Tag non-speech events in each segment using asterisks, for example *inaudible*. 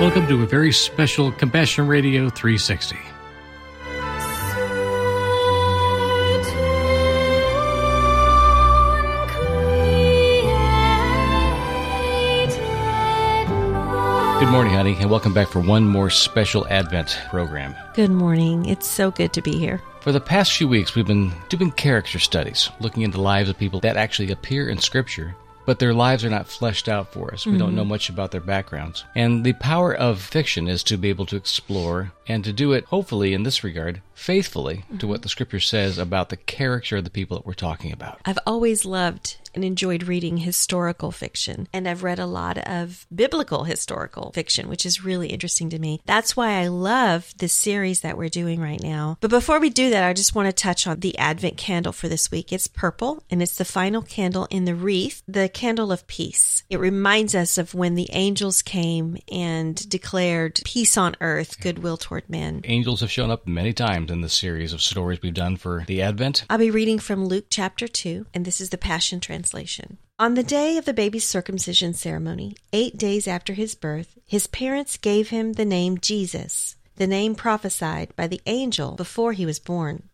Welcome to a very special Compassion Radio 360. Good morning, honey, and welcome back for one more special Advent program. Good morning. It's so good to be here. For the past few weeks, we've been doing character studies, looking into the lives of people that actually appear in Scripture but their lives are not fleshed out for us. We mm-hmm. don't know much about their backgrounds. And the power of fiction is to be able to explore and to do it, hopefully, in this regard, faithfully mm-hmm. to what the scripture says about the character of the people that we're talking about. I've always loved and enjoyed reading historical fiction, and I've read a lot of biblical historical fiction, which is really interesting to me. That's why I love this series that we're doing right now. But before we do that, I just want to touch on the Advent candle for this week. It's purple, and it's the final candle in the wreath, the candle of peace. It reminds us of when the angels came and declared peace on earth, goodwill toward men. Angels have shown up many times in the series of stories we've done for the Advent. I'll be reading from Luke chapter 2, and this is the Passion Translation. On the day of the baby's circumcision ceremony, eight days after his birth, his parents gave him the name Jesus, the name prophesied by the angel before he was born.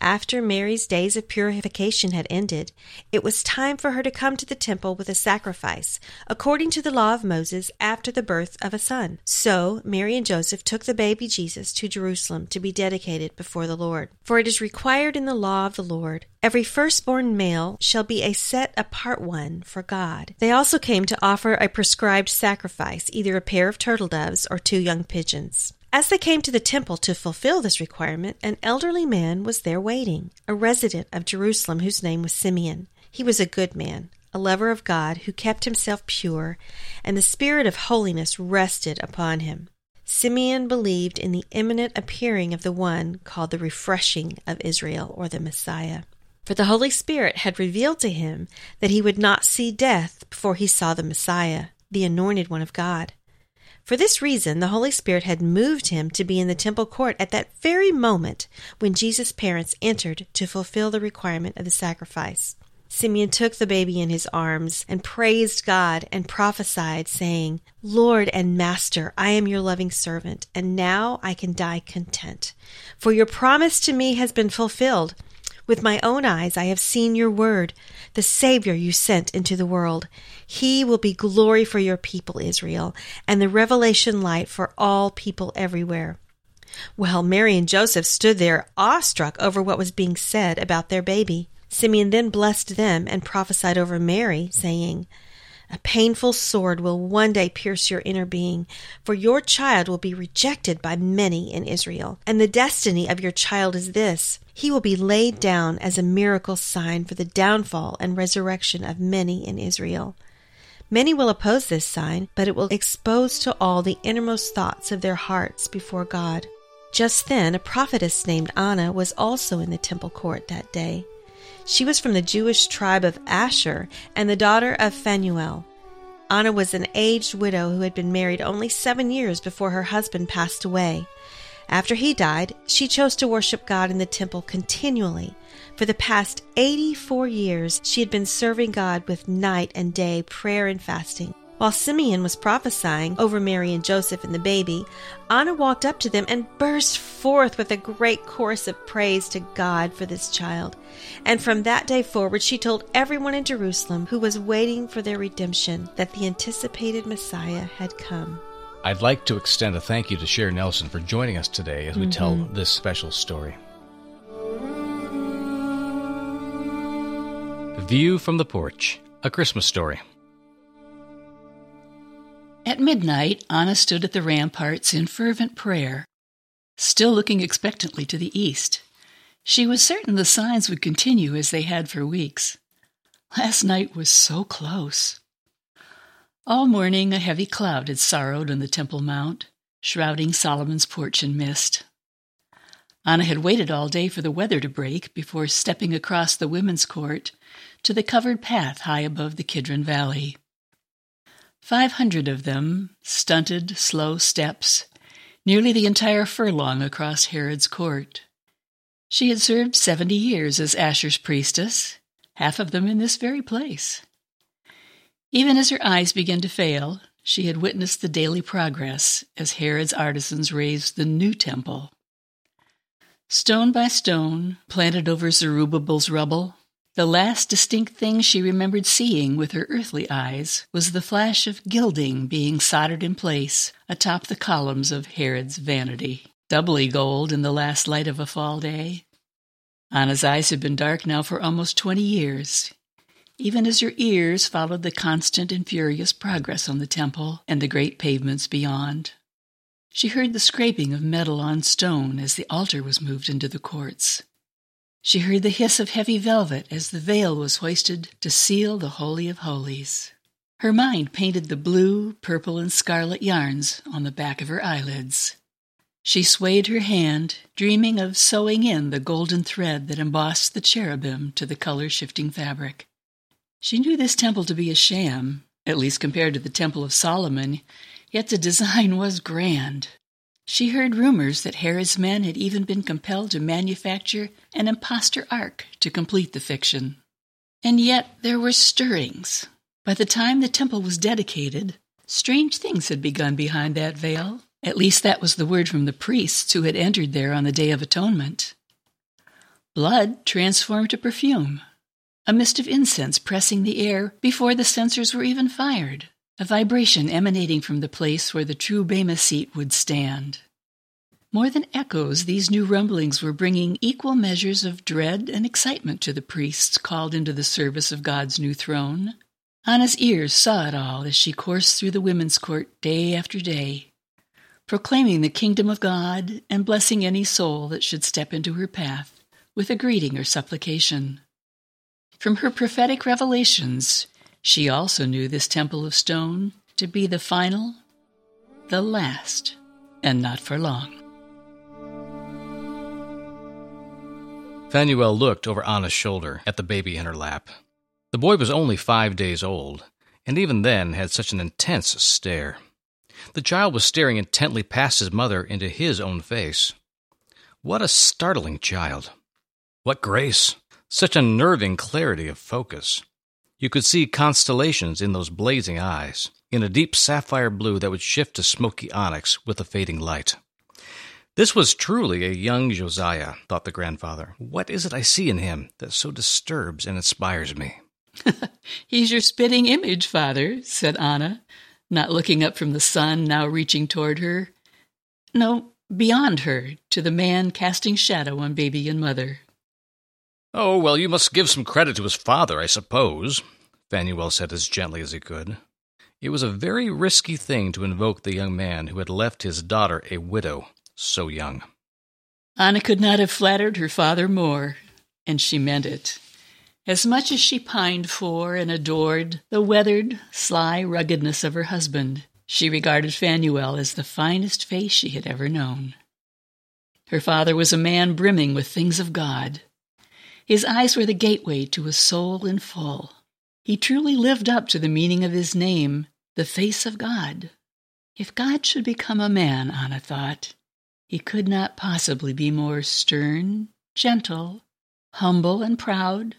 After Mary's days of purification had ended, it was time for her to come to the temple with a sacrifice, according to the law of Moses, after the birth of a son. So Mary and Joseph took the baby Jesus to Jerusalem to be dedicated before the Lord. For it is required in the law of the Lord Every firstborn male shall be a set apart one for God. They also came to offer a prescribed sacrifice, either a pair of turtle doves or two young pigeons. As they came to the temple to fulfill this requirement, an elderly man was there waiting, a resident of Jerusalem whose name was Simeon. He was a good man, a lover of God, who kept himself pure, and the spirit of holiness rested upon him. Simeon believed in the imminent appearing of the one called the refreshing of Israel, or the Messiah. For the Holy Spirit had revealed to him that he would not see death before he saw the Messiah, the anointed one of God. For this reason, the Holy Spirit had moved him to be in the temple court at that very moment when Jesus' parents entered to fulfill the requirement of the sacrifice. Simeon took the baby in his arms and praised God and prophesied, saying, Lord and Master, I am your loving servant, and now I can die content. For your promise to me has been fulfilled. With my own eyes I have seen your word, the Savior you sent into the world. He will be glory for your people, Israel, and the revelation light for all people everywhere. Well, Mary and Joseph stood there awestruck over what was being said about their baby. Simeon then blessed them and prophesied over Mary, saying, a painful sword will one day pierce your inner being, for your child will be rejected by many in Israel. And the destiny of your child is this he will be laid down as a miracle sign for the downfall and resurrection of many in Israel. Many will oppose this sign, but it will expose to all the innermost thoughts of their hearts before God. Just then, a prophetess named Anna was also in the temple court that day. She was from the Jewish tribe of Asher and the daughter of Phanuel. Anna was an aged widow who had been married only seven years before her husband passed away. After he died, she chose to worship God in the temple continually. For the past 84 years, she had been serving God with night and day prayer and fasting. While Simeon was prophesying over Mary and Joseph and the baby, Anna walked up to them and burst forth with a great chorus of praise to God for this child. And from that day forward, she told everyone in Jerusalem who was waiting for their redemption that the anticipated Messiah had come. I'd like to extend a thank you to Sherry Nelson for joining us today as we mm-hmm. tell this special story. View from the Porch, a Christmas story. At midnight, Anna stood at the ramparts in fervent prayer, still looking expectantly to the east. She was certain the signs would continue as they had for weeks. Last night was so close. All morning a heavy cloud had sorrowed on the Temple Mount, shrouding Solomon's porch in mist. Anna had waited all day for the weather to break before stepping across the women's court to the covered path high above the Kidron Valley. Five hundred of them, stunted, slow steps, nearly the entire furlong across Herod's court. She had served seventy years as Asher's priestess, half of them in this very place. Even as her eyes began to fail, she had witnessed the daily progress as Herod's artisans raised the new temple. Stone by stone, planted over Zerubbabel's rubble, the last distinct thing she remembered seeing with her earthly eyes was the flash of gilding being soldered in place atop the columns of Herod's vanity, doubly gold in the last light of a fall day. Anna's eyes had been dark now for almost twenty years, even as her ears followed the constant and furious progress on the temple and the great pavements beyond. She heard the scraping of metal on stone as the altar was moved into the courts. She heard the hiss of heavy velvet as the veil was hoisted to seal the Holy of Holies. Her mind painted the blue, purple, and scarlet yarns on the back of her eyelids. She swayed her hand, dreaming of sewing in the golden thread that embossed the cherubim to the color shifting fabric. She knew this temple to be a sham, at least compared to the Temple of Solomon, yet the design was grand. She heard rumors that Herod's men had even been compelled to manufacture an impostor ark to complete the fiction. And yet there were stirrings. By the time the temple was dedicated, strange things had begun behind that veil. At least that was the word from the priests who had entered there on the Day of Atonement. Blood transformed to perfume, a mist of incense pressing the air before the censers were even fired a vibration emanating from the place where the true Bema seat would stand. More than echoes, these new rumblings were bringing equal measures of dread and excitement to the priests called into the service of God's new throne. Anna's ears saw it all as she coursed through the women's court day after day, proclaiming the kingdom of God and blessing any soul that should step into her path with a greeting or supplication. From her prophetic revelations, she also knew this temple of stone to be the final, the last, and not for long. Phanuel looked over Anna's shoulder at the baby in her lap. The boy was only five days old, and even then had such an intense stare. The child was staring intently past his mother into his own face. What a startling child! What grace! Such unnerving clarity of focus. You could see constellations in those blazing eyes, in a deep sapphire blue that would shift to smoky onyx with the fading light. This was truly a young Josiah, thought the grandfather. What is it I see in him that so disturbs and inspires me? *laughs* He's your spitting image, father, said Anna, not looking up from the sun now reaching toward her. No, beyond her, to the man casting shadow on baby and mother. Oh, well, you must give some credit to his father, I suppose, Phanuel said as gently as he could. It was a very risky thing to invoke the young man who had left his daughter a widow so young. Anna could not have flattered her father more, and she meant it. As much as she pined for and adored the weathered, sly ruggedness of her husband, she regarded Phanuel as the finest face she had ever known. Her father was a man brimming with things of God, his eyes were the gateway to a soul in full. He truly lived up to the meaning of his name, the face of God. If God should become a man, Anna thought, he could not possibly be more stern, gentle, humble and proud,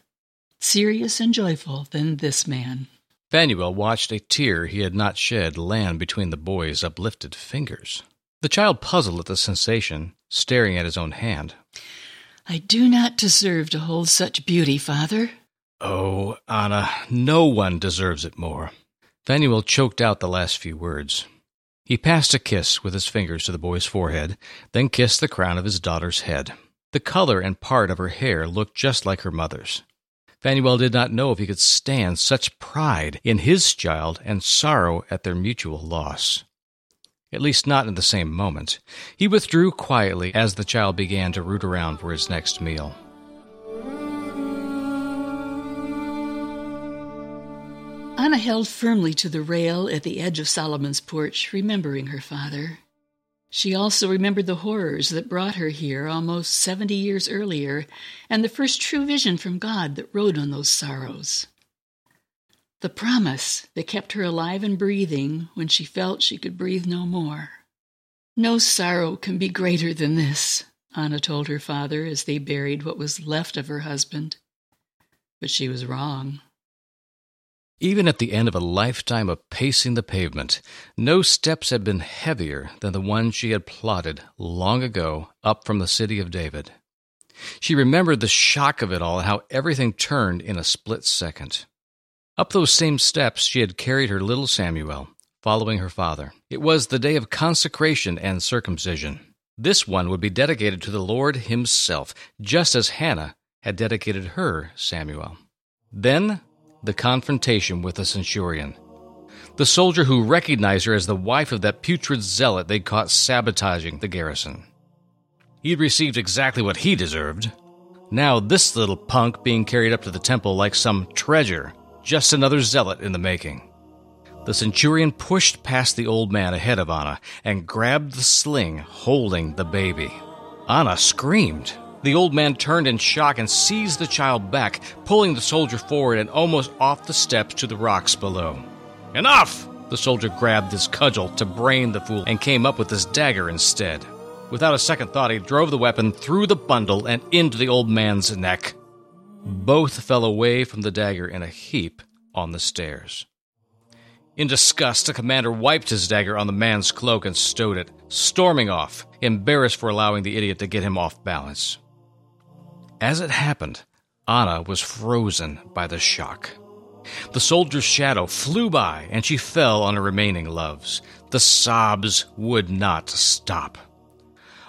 serious and joyful than this man. Phanuel watched a tear he had not shed land between the boy's uplifted fingers. The child puzzled at the sensation, staring at his own hand. I do not deserve to hold such beauty, father. Oh, Anna, no one deserves it more. Phanuel choked out the last few words. He passed a kiss with his fingers to the boy's forehead, then kissed the crown of his daughter's head. The color and part of her hair looked just like her mother's. Phanuel did not know if he could stand such pride in his child and sorrow at their mutual loss at least not in the same moment. He withdrew quietly as the child began to root around for his next meal. Anna held firmly to the rail at the edge of Solomon's porch, remembering her father. She also remembered the horrors that brought her here almost seventy years earlier, and the first true vision from God that rode on those sorrows. The promise that kept her alive and breathing when she felt she could breathe no more. No sorrow can be greater than this, Anna told her father as they buried what was left of her husband. But she was wrong. Even at the end of a lifetime of pacing the pavement, no steps had been heavier than the one she had plodded long ago up from the city of David. She remembered the shock of it all how everything turned in a split second. Up those same steps she had carried her little Samuel, following her father. It was the day of consecration and circumcision. This one would be dedicated to the Lord Himself, just as Hannah had dedicated her Samuel. Then the confrontation with the centurion. The soldier who recognized her as the wife of that putrid zealot they'd caught sabotaging the garrison. He'd received exactly what he deserved. Now, this little punk being carried up to the temple like some treasure, just another zealot in the making. The centurion pushed past the old man ahead of Anna and grabbed the sling holding the baby. Anna screamed. The old man turned in shock and seized the child back, pulling the soldier forward and almost off the steps to the rocks below. Enough! The soldier grabbed his cudgel to brain the fool and came up with his dagger instead. Without a second thought, he drove the weapon through the bundle and into the old man's neck. Both fell away from the dagger in a heap on the stairs. In disgust, the commander wiped his dagger on the man's cloak and stowed it, storming off, embarrassed for allowing the idiot to get him off balance. As it happened, Anna was frozen by the shock. The soldier's shadow flew by, and she fell on her remaining loves. The sobs would not stop.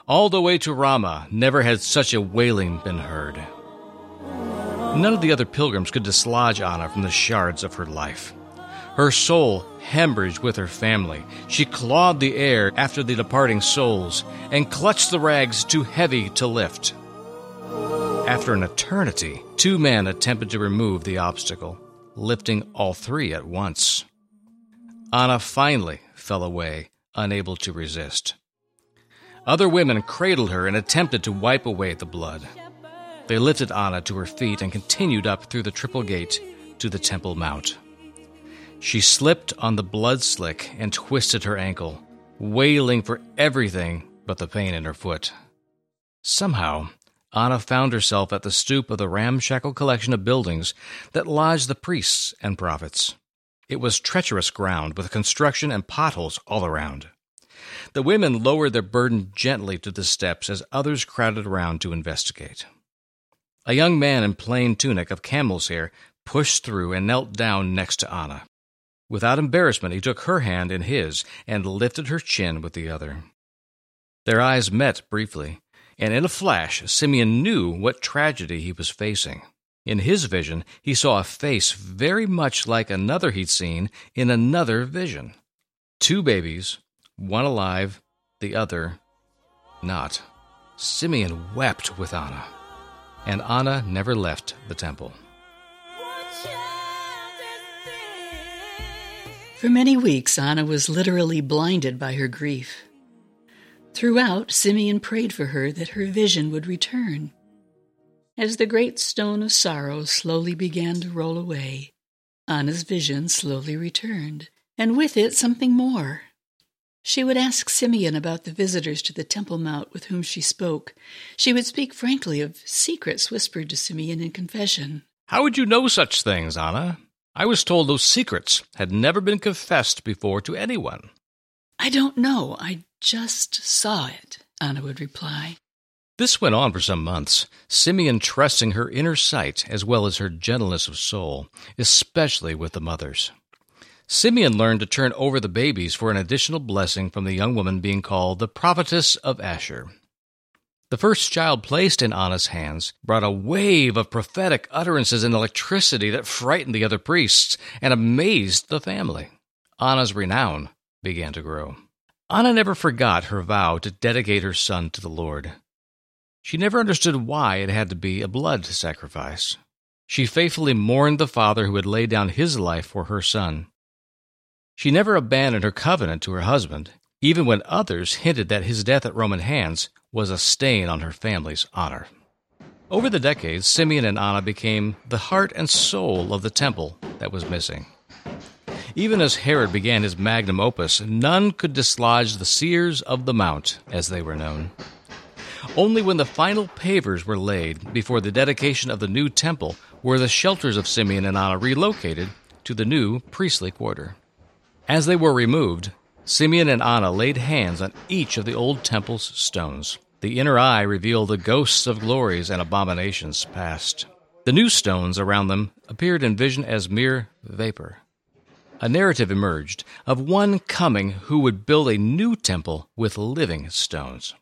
All the way to Rama, never had such a wailing been heard. None of the other pilgrims could dislodge Anna from the shards of her life. Her soul hemorrhaged with her family. She clawed the air after the departing souls and clutched the rags too heavy to lift. After an eternity, two men attempted to remove the obstacle, lifting all three at once. Anna finally fell away, unable to resist. Other women cradled her and attempted to wipe away the blood. They lifted Anna to her feet and continued up through the triple gate to the Temple Mount. She slipped on the blood slick and twisted her ankle, wailing for everything but the pain in her foot. Somehow, Anna found herself at the stoop of the ramshackle collection of buildings that lodged the priests and prophets. It was treacherous ground with construction and potholes all around. The women lowered their burden gently to the steps as others crowded around to investigate. A young man in plain tunic of camel's hair pushed through and knelt down next to Anna. Without embarrassment, he took her hand in his and lifted her chin with the other. Their eyes met briefly, and in a flash, Simeon knew what tragedy he was facing. In his vision, he saw a face very much like another he'd seen in another vision. Two babies, one alive, the other not. Simeon wept with Anna, and Anna never left the temple. For many weeks, Anna was literally blinded by her grief. Throughout, Simeon prayed for her that her vision would return. As the great stone of sorrow slowly began to roll away, Anna's vision slowly returned, and with it something more. She would ask Simeon about the visitors to the Temple Mount with whom she spoke. She would speak frankly of secrets whispered to Simeon in confession. How would you know such things, Anna? I was told those secrets had never been confessed before to anyone. I don't know. I just saw it, Anna would reply. This went on for some months, Simeon trusting her inner sight as well as her gentleness of soul, especially with the mothers. Simeon learned to turn over the babies for an additional blessing from the young woman being called the prophetess of Asher. The first child placed in Anna's hands brought a wave of prophetic utterances and electricity that frightened the other priests and amazed the family. Anna's renown began to grow. Anna never forgot her vow to dedicate her son to the Lord. She never understood why it had to be a blood sacrifice. She faithfully mourned the father who had laid down his life for her son. She never abandoned her covenant to her husband, even when others hinted that his death at Roman hands was a stain on her family's honor. Over the decades, Simeon and Anna became the heart and soul of the temple that was missing. Even as Herod began his magnum opus, none could dislodge the seers of the mount, as they were known. Only when the final pavers were laid before the dedication of the new temple were the shelters of Simeon and Anna relocated to the new priestly quarter. As they were removed, Simeon and Anna laid hands on each of the old temple's stones. The inner eye revealed the ghosts of glories and abominations past. The new stones around them appeared in vision as mere vapor. A narrative emerged of one coming who would build a new temple with living stones.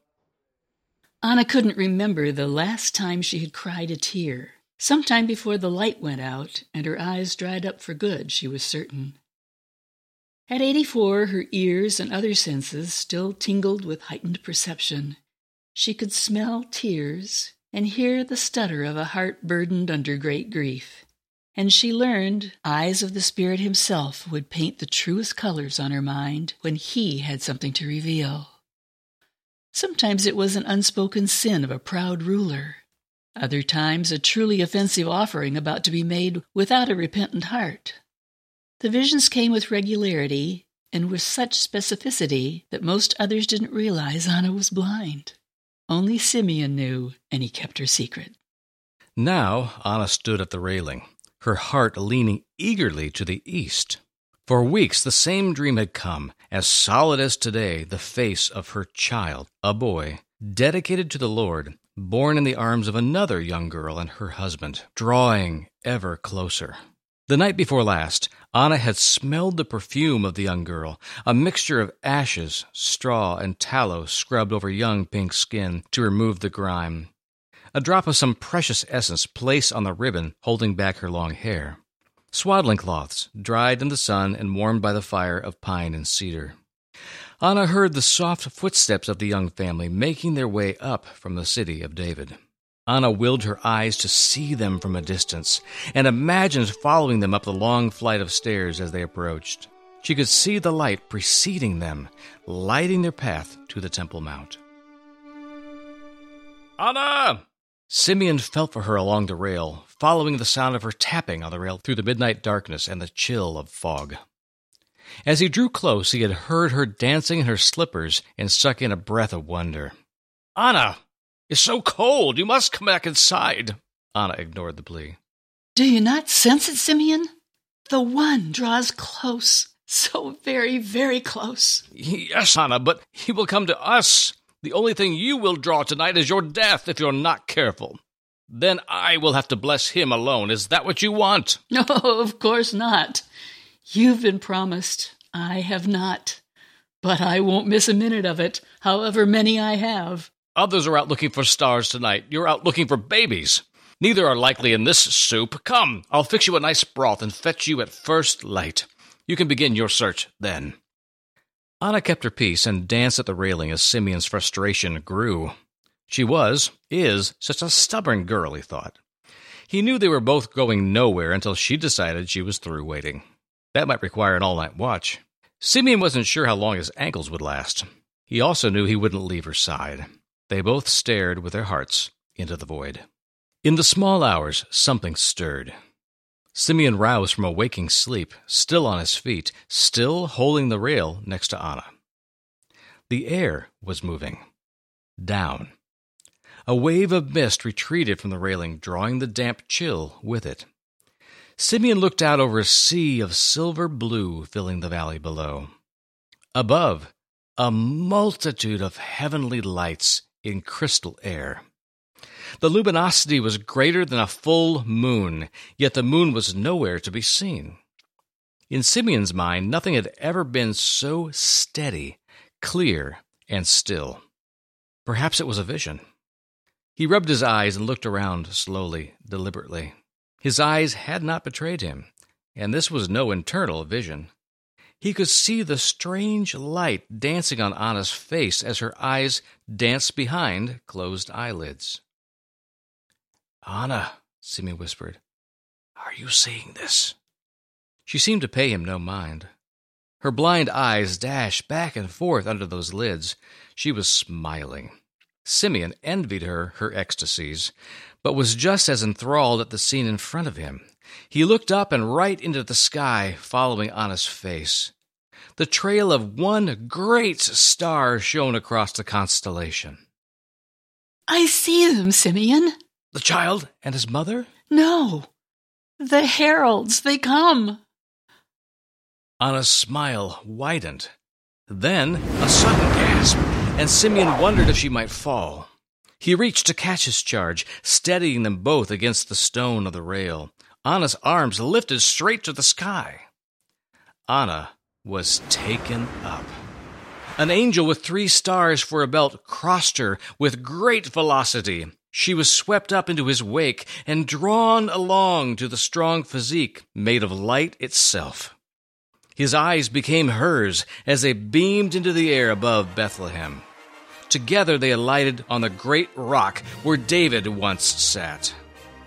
Anna couldn't remember the last time she had cried a tear. Sometime before the light went out and her eyes dried up for good, she was certain. At 84, her ears and other senses still tingled with heightened perception. She could smell tears and hear the stutter of a heart burdened under great grief. And she learned eyes of the Spirit Himself would paint the truest colors on her mind when He had something to reveal. Sometimes it was an unspoken sin of a proud ruler. Other times, a truly offensive offering about to be made without a repentant heart. The visions came with regularity and with such specificity that most others didn't realize Anna was blind. Only Simeon knew, and he kept her secret. Now Anna stood at the railing, her heart leaning eagerly to the east. For weeks the same dream had come, as solid as today, the face of her child, a boy, dedicated to the Lord, born in the arms of another young girl and her husband, drawing ever closer. The night before last, Anna had smelled the perfume of the young girl, a mixture of ashes, straw, and tallow scrubbed over young pink skin to remove the grime. A drop of some precious essence placed on the ribbon holding back her long hair. Swaddling cloths, dried in the sun and warmed by the fire of pine and cedar. Anna heard the soft footsteps of the young family making their way up from the city of David. Anna willed her eyes to see them from a distance and imagined following them up the long flight of stairs as they approached. She could see the light preceding them, lighting their path to the Temple Mount. Anna! Simeon felt for her along the rail, following the sound of her tapping on the rail through the midnight darkness and the chill of fog. As he drew close, he had heard her dancing in her slippers and suck in a breath of wonder. Anna! It's so cold. You must come back inside. Anna ignored the plea. Do you not sense it, Simeon? The one draws close. So very, very close. Yes, Anna, but he will come to us. The only thing you will draw tonight is your death if you're not careful. Then I will have to bless him alone. Is that what you want? *laughs* No, of course not. You've been promised. I have not. But I won't miss a minute of it, however many I have. Others are out looking for stars tonight. You're out looking for babies. Neither are likely in this soup. Come, I'll fix you a nice broth and fetch you at first light. You can begin your search then. Anna kept her peace and danced at the railing as Simeon's frustration grew. She was, is, such a stubborn girl, he thought. He knew they were both going nowhere until she decided she was through waiting. That might require an all night watch. Simeon wasn't sure how long his ankles would last. He also knew he wouldn't leave her side. They both stared with their hearts into the void. In the small hours, something stirred. Simeon roused from a waking sleep, still on his feet, still holding the rail next to Anna. The air was moving. Down. A wave of mist retreated from the railing, drawing the damp chill with it. Simeon looked out over a sea of silver blue filling the valley below. Above, a multitude of heavenly lights in crystal air. The luminosity was greater than a full moon, yet the moon was nowhere to be seen. In Simeon's mind, nothing had ever been so steady, clear, and still. Perhaps it was a vision. He rubbed his eyes and looked around slowly, deliberately. His eyes had not betrayed him, and this was no internal vision. He could see the strange light dancing on Anna's face as her eyes danced behind closed eyelids. Anna, Simeon whispered, are you seeing this? She seemed to pay him no mind. Her blind eyes dashed back and forth under those lids. She was smiling. Simeon envied her her ecstasies, but was just as enthralled at the scene in front of him. He looked up and right into the sky, following Anna's face. The trail of one great star shone across the constellation. I see them, Simeon. The child and his mother? No. The heralds, they come. Anna's smile widened. Then a sudden gasp, and Simeon wondered if she might fall. He reached to catch his charge, steadying them both against the stone of the rail. Anna's arms lifted straight to the sky. Anna was taken up. An angel with three stars for a belt crossed her with great velocity. She was swept up into his wake and drawn along to the strong physique made of light itself. His eyes became hers as they beamed into the air above Bethlehem. Together they alighted on the great rock where David once sat.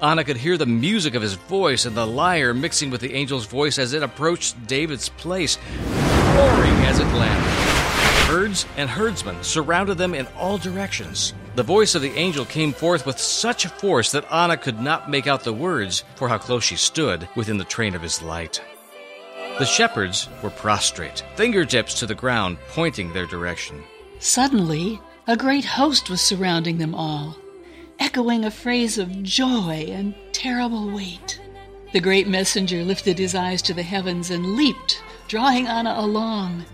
Anna could hear the music of his voice and the lyre mixing with the angel's voice as it approached David's place, roaring as it landed. Herds and herdsmen surrounded them in all directions. The voice of the angel came forth with such force that Anna could not make out the words for how close she stood within the train of his light. The shepherds were prostrate, fingertips to the ground, pointing their direction. Suddenly, a great host was surrounding them all, echoing a phrase of joy and terrible weight. The great messenger lifted his eyes to the heavens and leaped, drawing Anna along.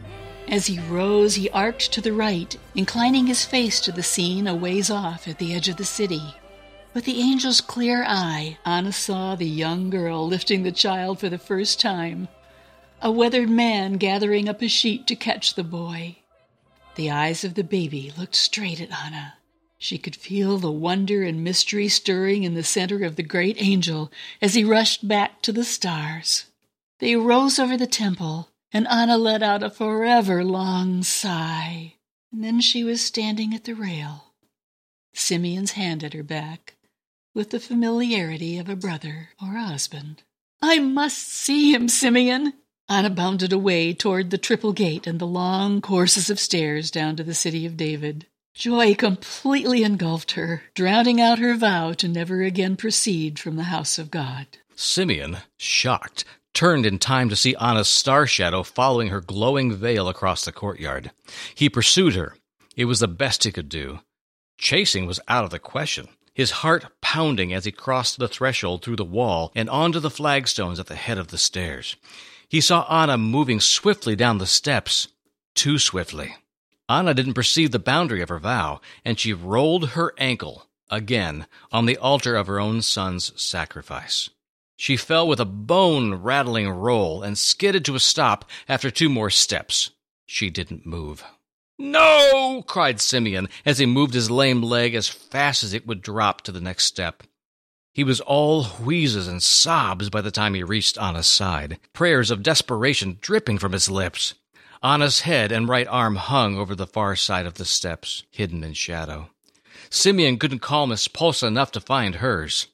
As he rose, he arced to the right, inclining his face to the scene a ways off at the edge of the city. With the angel's clear eye, Anna saw the young girl lifting the child for the first time, a weathered man gathering up a sheet to catch the boy. The eyes of the baby looked straight at Anna. She could feel the wonder and mystery stirring in the center of the great angel as he rushed back to the stars. They rose over the temple, and Anna let out a forever long sigh. And then she was standing at the rail, Simeon's hand at her back, with the familiarity of a brother or a husband. I must see him, Simeon, Anna bounded away toward the triple gate and the long courses of stairs down to the city of David. Joy completely engulfed her, drowning out her vow to never again proceed from the house of God. Simeon, shocked, turned in time to see Anna's star shadow following her glowing veil across the courtyard. He pursued her. It was the best he could do. Chasing was out of the question, his heart pounding as he crossed the threshold through the wall and onto the flagstones at the head of the stairs. He saw Anna moving swiftly down the steps, too swiftly. Anna didn't perceive the boundary of her vow, and she rolled her ankle again on the altar of her own son's sacrifice. She fell with a bone rattling roll and skidded to a stop after two more steps. She didn't move. No! cried Simeon as he moved his lame leg as fast as it would drop to the next step. He was all wheezes and sobs by the time he reached Anna's side, prayers of desperation dripping from his lips. Anna's head and right arm hung over the far side of the steps, hidden in shadow. Simeon couldn't calm his pulse enough to find hers.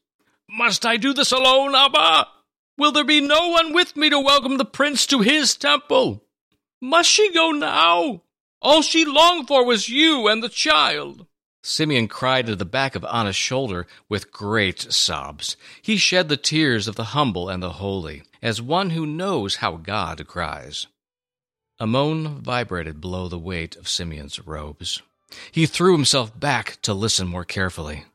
Must I do this alone, Abba? Will there be no one with me to welcome the prince to his temple? Must she go now? All she longed for was you and the child. Simeon cried to the back of Anna's shoulder with great sobs. He shed the tears of the humble and the holy, as one who knows how God cries. A moan vibrated below the weight of Simeon's robes. He threw himself back to listen more carefully.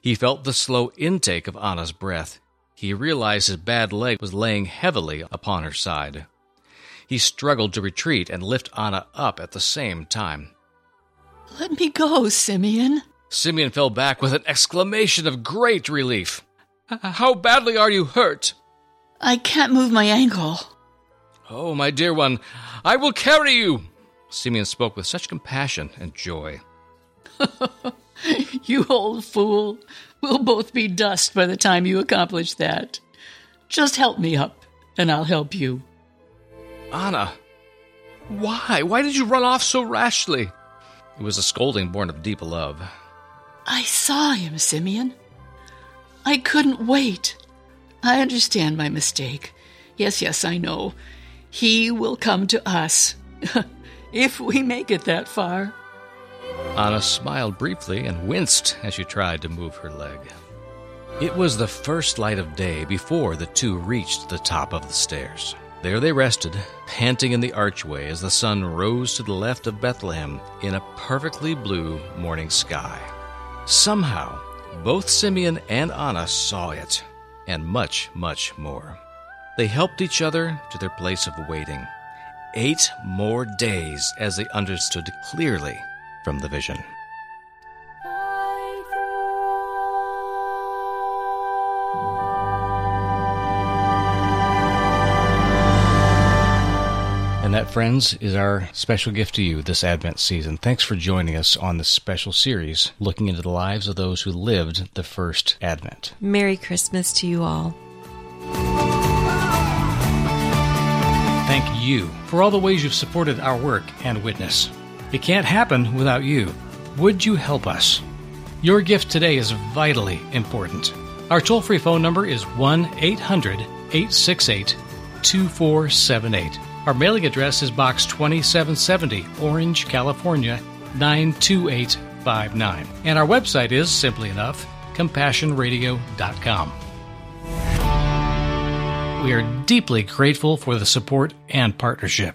He felt the slow intake of Anna's breath. He realized his bad leg was laying heavily upon her side. He struggled to retreat and lift Anna up at the same time. Let me go, Simeon. Simeon fell back with an exclamation of great relief. Uh-huh. How badly are you hurt? I can't move my ankle. Oh, my dear one, I will carry you. Simeon spoke with such compassion and joy. *laughs* you old fool. We'll both be dust by the time you accomplish that. Just help me up, and I'll help you. Anna, why? Why did you run off so rashly? It was a scolding born of deep love. I saw him, Simeon. I couldn't wait. I understand my mistake. Yes, yes, I know. He will come to us. *laughs* if we make it that far. Anna smiled briefly and winced as she tried to move her leg. It was the first light of day before the two reached the top of the stairs. There they rested, panting in the archway as the sun rose to the left of Bethlehem in a perfectly blue morning sky. Somehow, both Simeon and Anna saw it, and much, much more. They helped each other to their place of waiting. eight more days as they understood clearly from the vision. And that, friends, is our special gift to you this Advent season. Thanks for joining us on this special series looking into the lives of those who lived the first Advent. Merry Christmas to you all. Thank you for all the ways you've supported our work and witness. It can't happen without you. Would you help us? Your gift today is vitally important. Our toll free phone number is 1 800 868 2478. Our mailing address is Box 2770, Orange, California 92859. And our website is, simply enough, compassionradio.com. We are deeply grateful for the support and partnership.